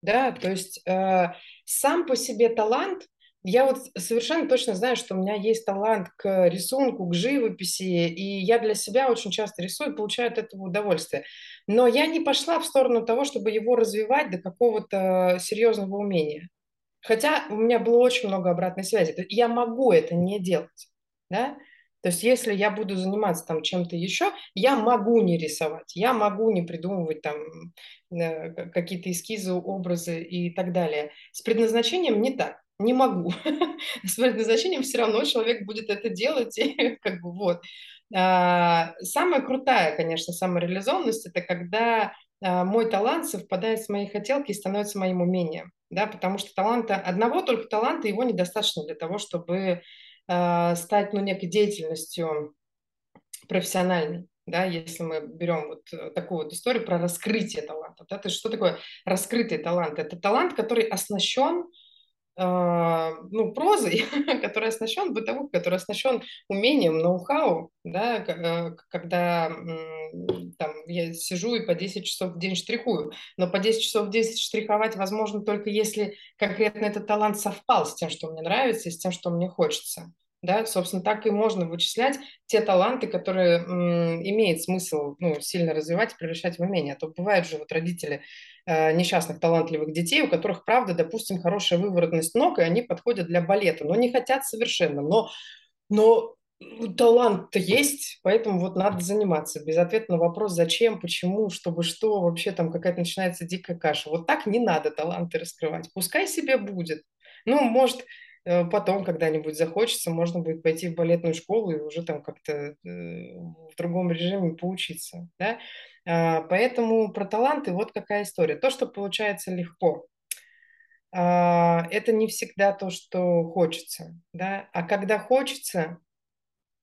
[SPEAKER 2] Да, то есть э, сам по себе талант, я вот совершенно точно знаю, что у меня есть талант к рисунку, к живописи, и я для себя очень часто рисую получаю от этого удовольствие. Но я не пошла в сторону того, чтобы его развивать до какого-то серьезного умения. Хотя у меня было очень много обратной связи. Я могу это не делать. Да? То есть если я буду заниматься там чем-то еще, я могу не рисовать, я могу не придумывать там э, какие-то эскизы, образы и так далее. С предназначением не так, не могу. С предназначением все равно человек будет это делать, и как бы вот. А, самая крутая, конечно, самореализованность – это когда а, мой талант совпадает с моей хотелкой и становится моим умением, да, потому что таланта, одного только таланта его недостаточно для того, чтобы стать ну, некой деятельностью профессиональной, да, если мы берем вот э, такую вот историю про раскрытие таланта. Да, то есть что такое раскрытый талант? Это талант, который оснащен ну, прозой, который оснащен бытовухой, который оснащен умением, ноу-хау, да, э, когда там, я сижу и по 10 часов в день штрихую, но по 10 часов в день штриховать возможно только если конкретно этот талант совпал с тем, что мне нравится, и с тем, что мне хочется. Да, собственно, так и можно вычислять те таланты, которые м, имеет смысл ну, сильно развивать и превращать в умение. А то бывают же вот родители э, несчастных талантливых детей, у которых, правда, допустим, хорошая выворотность ног, и они подходят для балета, но не хотят совершенно. Но, но талант-то есть, поэтому вот надо заниматься. Без ответа на вопрос, зачем, почему, чтобы что, вообще там какая-то начинается дикая каша. Вот так не надо таланты раскрывать. Пускай себе будет. Ну, может, потом когда-нибудь захочется, можно будет пойти в балетную школу и уже там как-то э, в другом режиме поучиться, да. А, поэтому про таланты вот какая история. То, что получается легко, а, это не всегда то, что хочется, да. А когда хочется,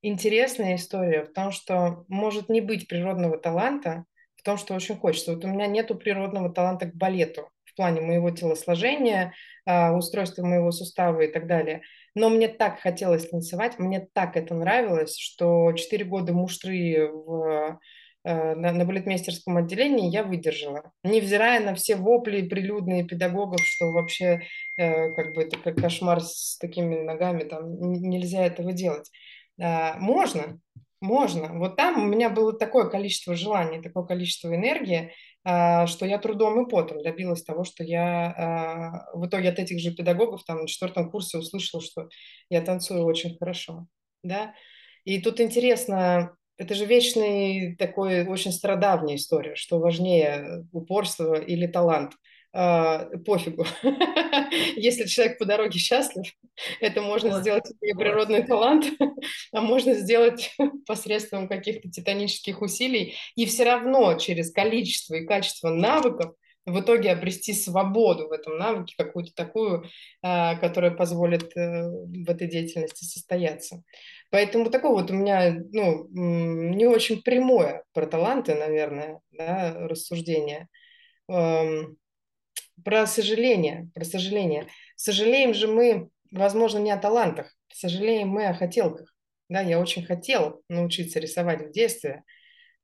[SPEAKER 2] интересная история в том, что может не быть природного таланта в том, что очень хочется. Вот у меня нету природного таланта к балету в плане моего телосложения, а, устройства моего сустава и так далее. Но мне так хотелось танцевать, мне так это нравилось, что 4 года муштры в э, на, на балетмейстерском отделении я выдержала, невзирая на все вопли прилюдные педагогов, что вообще э, как бы это как кошмар с такими ногами, там нельзя этого делать. А, можно, можно. Вот там у меня было такое количество желаний, такое количество энергии, что я трудом и потом добилась того, что я а, в итоге от этих же педагогов там на четвертом курсе услышала, что я танцую очень хорошо. Да? И тут интересно, это же вечный такой очень стародавняя история, что важнее упорство или талант э, пофигу. Если человек по дороге счастлив, это можно вот, сделать природный талант, а можно сделать посредством каких-то титанических усилий и все равно через количество и качество навыков в итоге обрести свободу в этом навыке, какую-то такую, а, которая позволит э, в этой деятельности состояться. Поэтому такое вот у меня ну, не очень прямое про таланты, наверное, да, рассуждение. Про сожаление, про сожаление. Сожалеем же мы, возможно, не о талантах, сожалеем мы о хотелках. Да, я очень хотела научиться рисовать в детстве,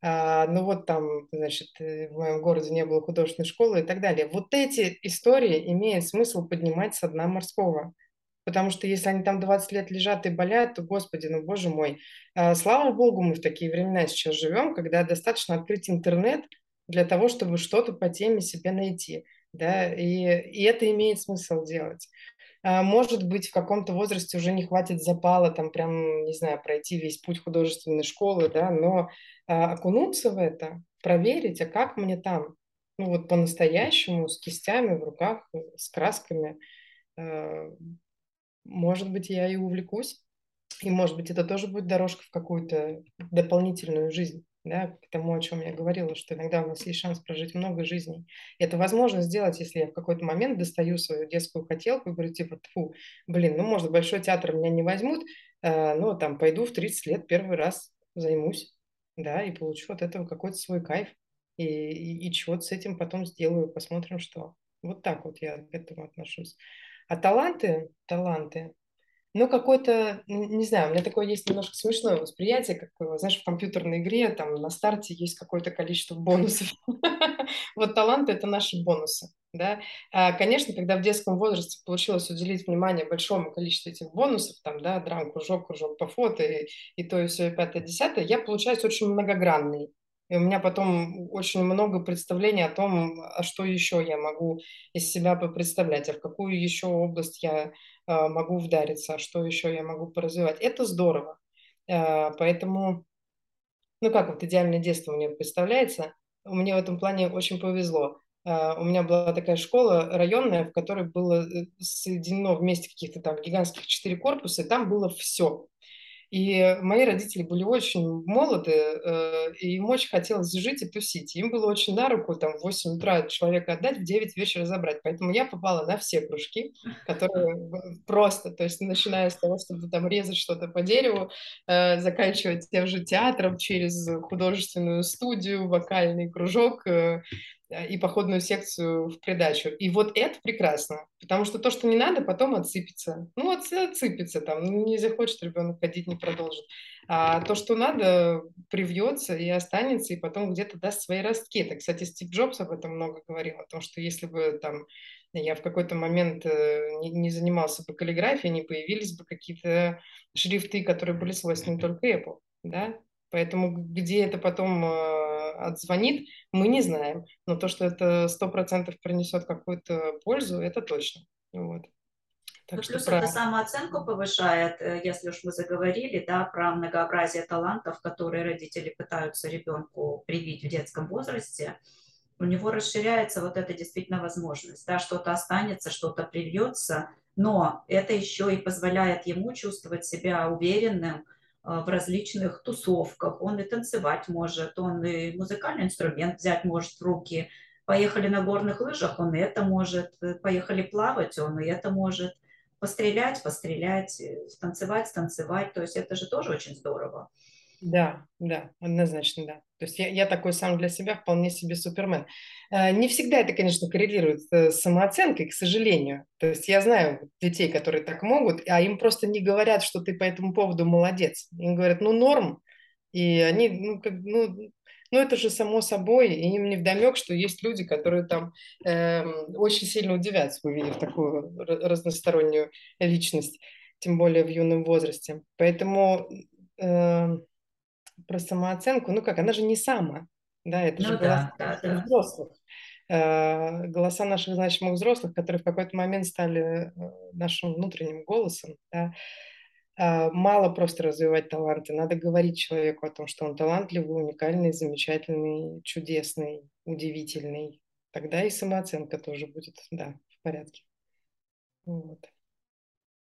[SPEAKER 2] а, но вот там, значит, э, в моем городе не было художественной школы и так далее. Вот эти истории имеют смысл поднимать со дна морского. Потому что если они там 20 лет лежат и болят, то, господи, ну, боже мой. А, слава богу, мы в такие времена сейчас живем, когда достаточно открыть интернет для того, чтобы что-то по теме себе найти да, и, и это имеет смысл делать. А, может быть, в каком-то возрасте уже не хватит запала, там прям, не знаю, пройти весь путь художественной школы, да, но а, окунуться в это, проверить, а как мне там, ну вот по-настоящему, с кистями в руках, с красками, а, может быть, я и увлекусь. И, может быть, это тоже будет дорожка в какую-то дополнительную жизнь, да, к тому, о чем я говорила, что иногда у нас есть шанс прожить много жизней. И это возможно сделать, если я в какой-то момент достаю свою детскую хотелку и говорю, типа, фу, блин, ну, может, большой театр меня не возьмут, э, но там пойду в 30 лет первый раз займусь, да, и получу от этого какой-то свой кайф. И, и, и чего-то с этим потом сделаю, посмотрим, что. Вот так вот я к этому отношусь. А таланты, таланты, ну, какой-то, не знаю, у меня такое есть немножко смешное восприятие, как, э, знаешь, в компьютерной игре там на старте есть какое-то количество бонусов. Вот таланты – это наши бонусы, да. А, конечно, когда в детском возрасте получилось уделить внимание большому количеству этих бонусов, там, да, драм, кружок, кружок по фото, и, то, и все, пятое, десятое, я получаюсь очень многогранный. И у меня потом очень много представлений о том, а что еще я могу из себя представлять, а в какую еще область я могу вдариться, а что еще я могу поразвивать. Это здорово. А, поэтому, ну как вот идеальное детство мне представляется, мне в этом плане очень повезло. У меня была такая школа районная, в которой было э, соединено вместе каких-то там гигантских четыре корпуса, и там было все. И мои родители были очень молоды, э, и им очень хотелось жить и тусить. Им было очень на руку там, в 8 утра человека отдать, в 9 вечера забрать. Поэтому я попала на все кружки, которые просто, то есть начиная с того, чтобы там резать что-то по дереву, э, заканчивая тем же театром, через художественную студию, вокальный кружок, э, и походную секцию в придачу. И вот это прекрасно, потому что то, что не надо, потом отсыпется. Ну, отсыпется там, не захочет ребенок ходить, не продолжит. А то, что надо, привьется и останется, и потом где-то даст свои ростки. Это, кстати, Стив Джобс об этом много говорил, о том, что если бы там я в какой-то момент э, не, не занимался бы каллиграфией, не появились бы какие-то шрифты, которые были свойственны только Apple, да, Поэтому где это потом э, отзвонит, мы не знаем. Но то, что это сто процентов принесет какую-то пользу, это точно. Вот.
[SPEAKER 1] Так ну, плюс про... это самооценку повышает, э, если уж мы заговорили, да, про многообразие талантов, которые родители пытаются ребенку привить в детском возрасте, у него расширяется вот эта действительно возможность, да, что-то останется, что-то привьется, но это еще и позволяет ему чувствовать себя уверенным, в различных тусовках, он и танцевать может, он и музыкальный инструмент взять может в руки. Поехали на горных лыжах, он и это может. Поехали плавать, он и это может. Пострелять, пострелять, танцевать, станцевать. То есть это же тоже очень здорово.
[SPEAKER 2] Да, да, однозначно, да. То есть я, я такой сам для себя вполне себе супермен. Э, не всегда это, конечно, коррелирует с самооценкой, к сожалению. То есть я знаю детей, которые так могут, а им просто не говорят, что ты по этому поводу молодец. Им говорят, ну, норм. И они, ну, как, ну, ну, это же само собой, и им не вдомек, что есть люди, которые там э, очень сильно удивятся, увидев такую разностороннюю личность, тем более в юном возрасте. Поэтому э, про самооценку, ну как, она же не сама, да, это ну, же да, голоса да, да. взрослых. Э, голоса наших значимых взрослых, которые в какой-то момент стали э, нашим внутренним голосом, да. Э, мало просто развивать таланты, надо говорить человеку о том, что он талантливый, уникальный, замечательный, чудесный, удивительный. Тогда и самооценка тоже будет, да, в порядке. Вот.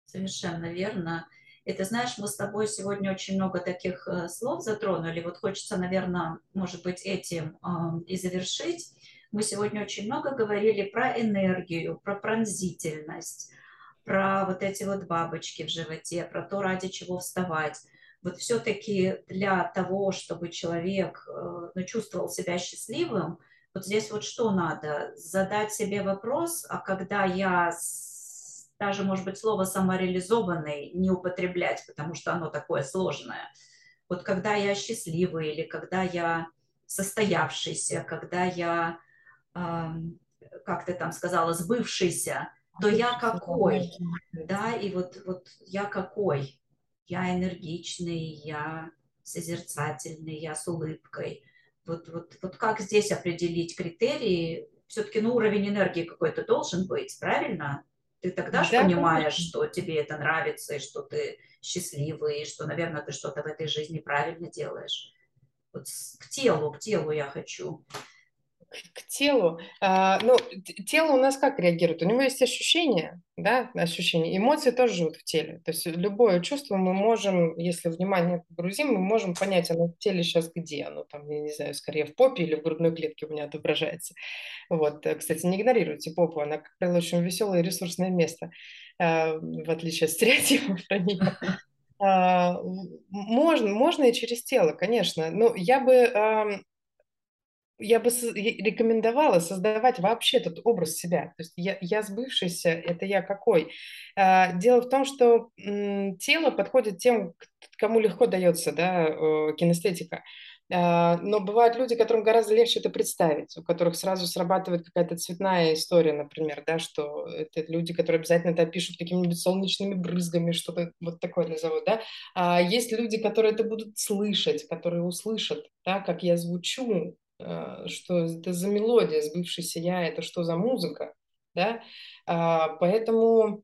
[SPEAKER 1] Совершенно верно. Это, знаешь, мы с тобой сегодня очень много таких э, слов затронули. Вот хочется, наверное, может быть, этим и завершить. Мы сегодня очень много говорили про энергию, про пронзительность, про вот эти вот бабочки в животе, про то, ради чего вставать. Вот все-таки для того, чтобы человек э, ну, чувствовал себя счастливым, вот здесь вот что надо? Задать себе вопрос, а когда я даже, может быть, слово самореализованный не употреблять, потому что оно такое сложное. Вот когда я счастливый или когда я состоявшийся, когда я, э, как ты там сказала, сбывшийся, то я какой, да, и вот, вот я какой, я энергичный, я созерцательный, я с улыбкой. Вот, вот, вот как здесь определить критерии? Все-таки ну, уровень энергии какой-то должен быть, правильно? Ты тогда же
[SPEAKER 2] Да,
[SPEAKER 1] понимаешь,
[SPEAKER 2] конечно.
[SPEAKER 1] что тебе это нравится, и что ты счастливый, и что, наверное, ты что-то в этой жизни правильно делаешь. Вот к телу, к телу я хочу
[SPEAKER 2] к телу. А, ну, тело у нас как реагирует? У него есть ощущения, да, ощущения. Эмоции тоже живут в теле. То есть любое чувство мы можем, если внимание погрузим, мы можем понять, оно в теле сейчас где. Оно там, я не знаю, скорее в попе или в грудной клетке у меня отображается. Вот, э, кстати, не игнорируйте попу, она, как правило, очень веселое и ресурсное место, а, в отличие от стереотипов про нее. А, можно, можно и через тело, конечно. Но я бы я бы рекомендовала создавать вообще этот образ себя. То есть я, я сбывшийся, это я какой? А, дело в том, что тело подходит тем, кому легко дается да, кинестетика. А, но бывают люди, которым гораздо легче это представить, у которых сразу срабатывает какая-то цветная история, например, да, что это люди, которые обязательно это пишут какими-нибудь солнечными брызгами, что-то вот такое назовут, да. А есть люди, которые это будут слышать, которые услышат, да, как я звучу, Э, что это за мелодия, сбывшийся я, это что за музыка, да, а, поэтому,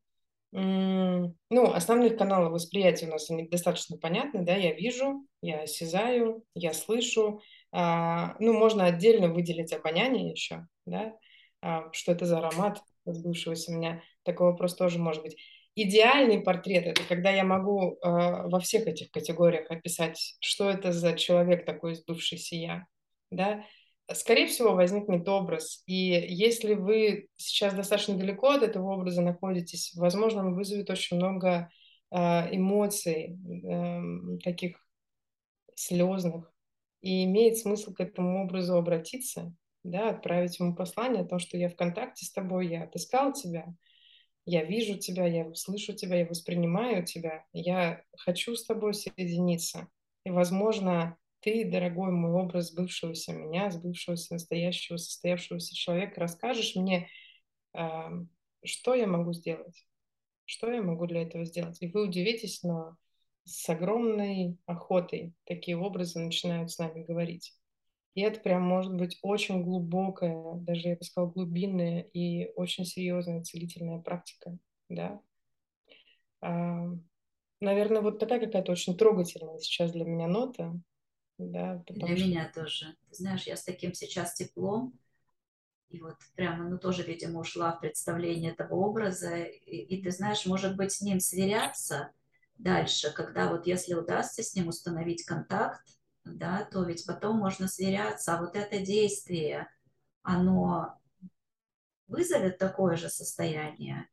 [SPEAKER 2] ну, основных каналов восприятия у нас они достаточно понятны, да, я вижу, я осязаю, я слышу, а, ну, можно отдельно выделить обоняние еще, да, а, что это за аромат сбывшегося меня, такой вопрос тоже может быть. Идеальный портрет – это когда я могу во всех этих категориях описать, что это за человек такой сбывшийся я, да, скорее всего, возникнет образ. И если вы сейчас достаточно далеко от этого образа находитесь, возможно, он вызовет очень много э, эмоций, э, таких слезных. И имеет смысл к этому образу обратиться, да, отправить ему послание о том, что я в контакте с тобой, я отыскал тебя, я вижу тебя, я слышу тебя, я воспринимаю тебя, я хочу с тобой соединиться. И, возможно, ты, дорогой мой образ сбывшегося меня, сбывшегося настоящего, состоявшегося человека, расскажешь мне, что я могу сделать, что я могу для этого сделать. И вы удивитесь, но с огромной охотой такие образы начинают с нами говорить. И это прям может быть очень глубокая, даже я бы сказала, глубинная и очень серьезная целительная практика, да. Наверное, вот такая какая-то очень трогательная сейчас для меня нота, да,
[SPEAKER 1] Для что... меня тоже. Ты знаешь, я с таким сейчас теплом, и вот прямо, ну, тоже, видимо, ушла в представление этого образа, и, и ты знаешь, может быть, с ним сверяться дальше, когда вот если удастся с ним установить контакт, да, то ведь потом можно сверяться, а вот это действие, оно вызовет такое же состояние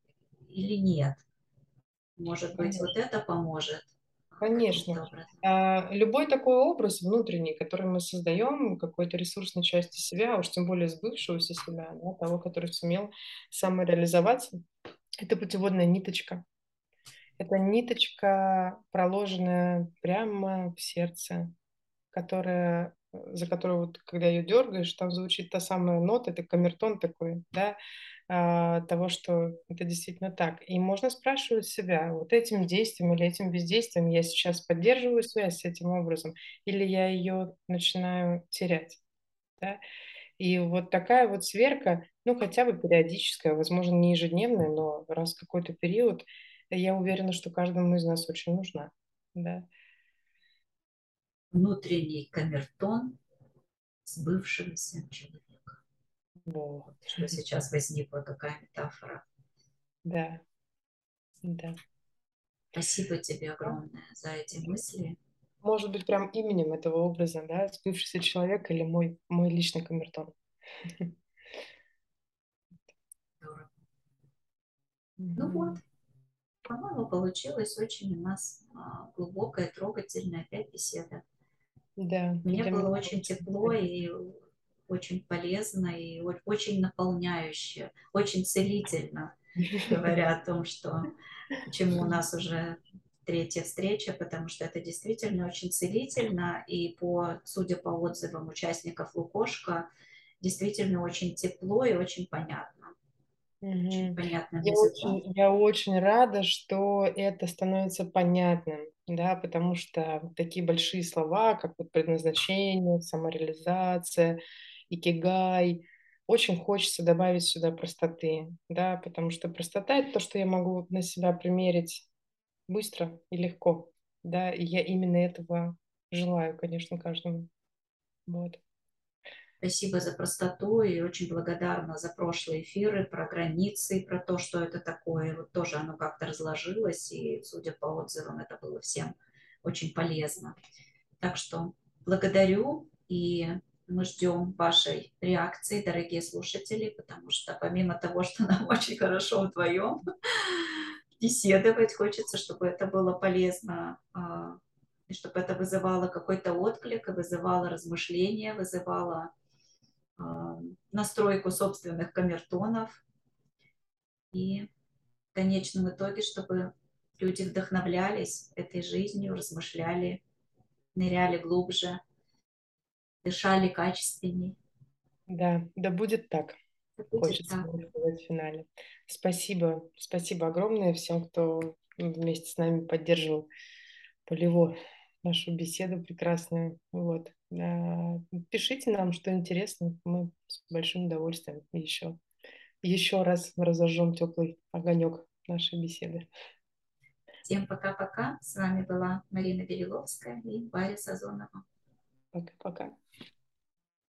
[SPEAKER 1] или нет? Может быть, вот это поможет.
[SPEAKER 2] Конечно. А, любой такой образ внутренний, который мы создаем, какой-то ресурсной части себя, а уж тем более сбывшегося себя, да, того, который сумел самореализоваться, это путеводная ниточка. Это ниточка, проложенная прямо в сердце, которая за которую вот, когда ее дергаешь, там звучит та самая нота, это камертон такой, да, а, того, что это действительно так. И можно спрашивать себя, вот этим действием или этим бездействием я сейчас поддерживаю связь с этим образом, или я ее начинаю терять. Да? И вот такая вот сверка, ну хотя бы периодическая, возможно, не ежедневная, но раз какой-то период, я уверена, что каждому из нас очень нужна. Да?
[SPEAKER 1] Внутренний камертон сбывшегося человека.
[SPEAKER 2] Вот.
[SPEAKER 1] Что сейчас возникла такая метафора.
[SPEAKER 2] Да. Да.
[SPEAKER 1] Спасибо тебе огромное за эти мысли.
[SPEAKER 2] Может быть, прям именем этого образа, да, сбывшийся человек или мой, мой личный камертон.
[SPEAKER 1] Здорово. Ну вот, по-моему, получилась очень у нас а, глубокая, трогательная опять беседа.
[SPEAKER 2] Да.
[SPEAKER 1] Мне было очень тепло и очень полезно и очень наполняюще, очень целительно, говоря о том, что чему у нас уже третья встреча, потому что это действительно очень целительно, и по, судя по отзывам участников Лукошка, действительно очень тепло и очень понятно.
[SPEAKER 2] Очень понятным я Очень, я очень рада, что это становится понятным, да, потому что такие большие слова, как вот предназначение, самореализация, икигай, очень хочется добавить сюда простоты, да, потому что простота – это то, что я могу на себя примерить быстро и легко, да, и я именно этого желаю, конечно, каждому. Вот.
[SPEAKER 1] Спасибо за простоту и очень благодарна за прошлые эфиры про границы, про то, что это такое. Вот тоже оно как-то разложилось, и, судя по отзывам, это было всем очень полезно. Так что благодарю, и мы ждем вашей реакции, дорогие слушатели, потому что помимо того, что нам очень хорошо вдвоем беседовать, хочется, чтобы это было полезно а, и чтобы это вызывало какой-то отклик, вызывало размышления, вызывало настройку собственных камертонов. И в конечном итоге, чтобы люди вдохновлялись этой жизнью, размышляли, ныряли глубже, дышали качественней.
[SPEAKER 2] Да, да будет так. Да будет Хочется так. сказать в финале. Спасибо, спасибо огромное всем, кто вместе с нами поддерживал полево нашу беседу прекрасную. Вот. А, пишите нам, что интересно. Мы с большим удовольствием еще, еще раз разожжем теплый огонек нашей беседы.
[SPEAKER 1] Всем пока-пока. С вами была Марина Белиловская и Варя Сазонова.
[SPEAKER 2] Пока-пока.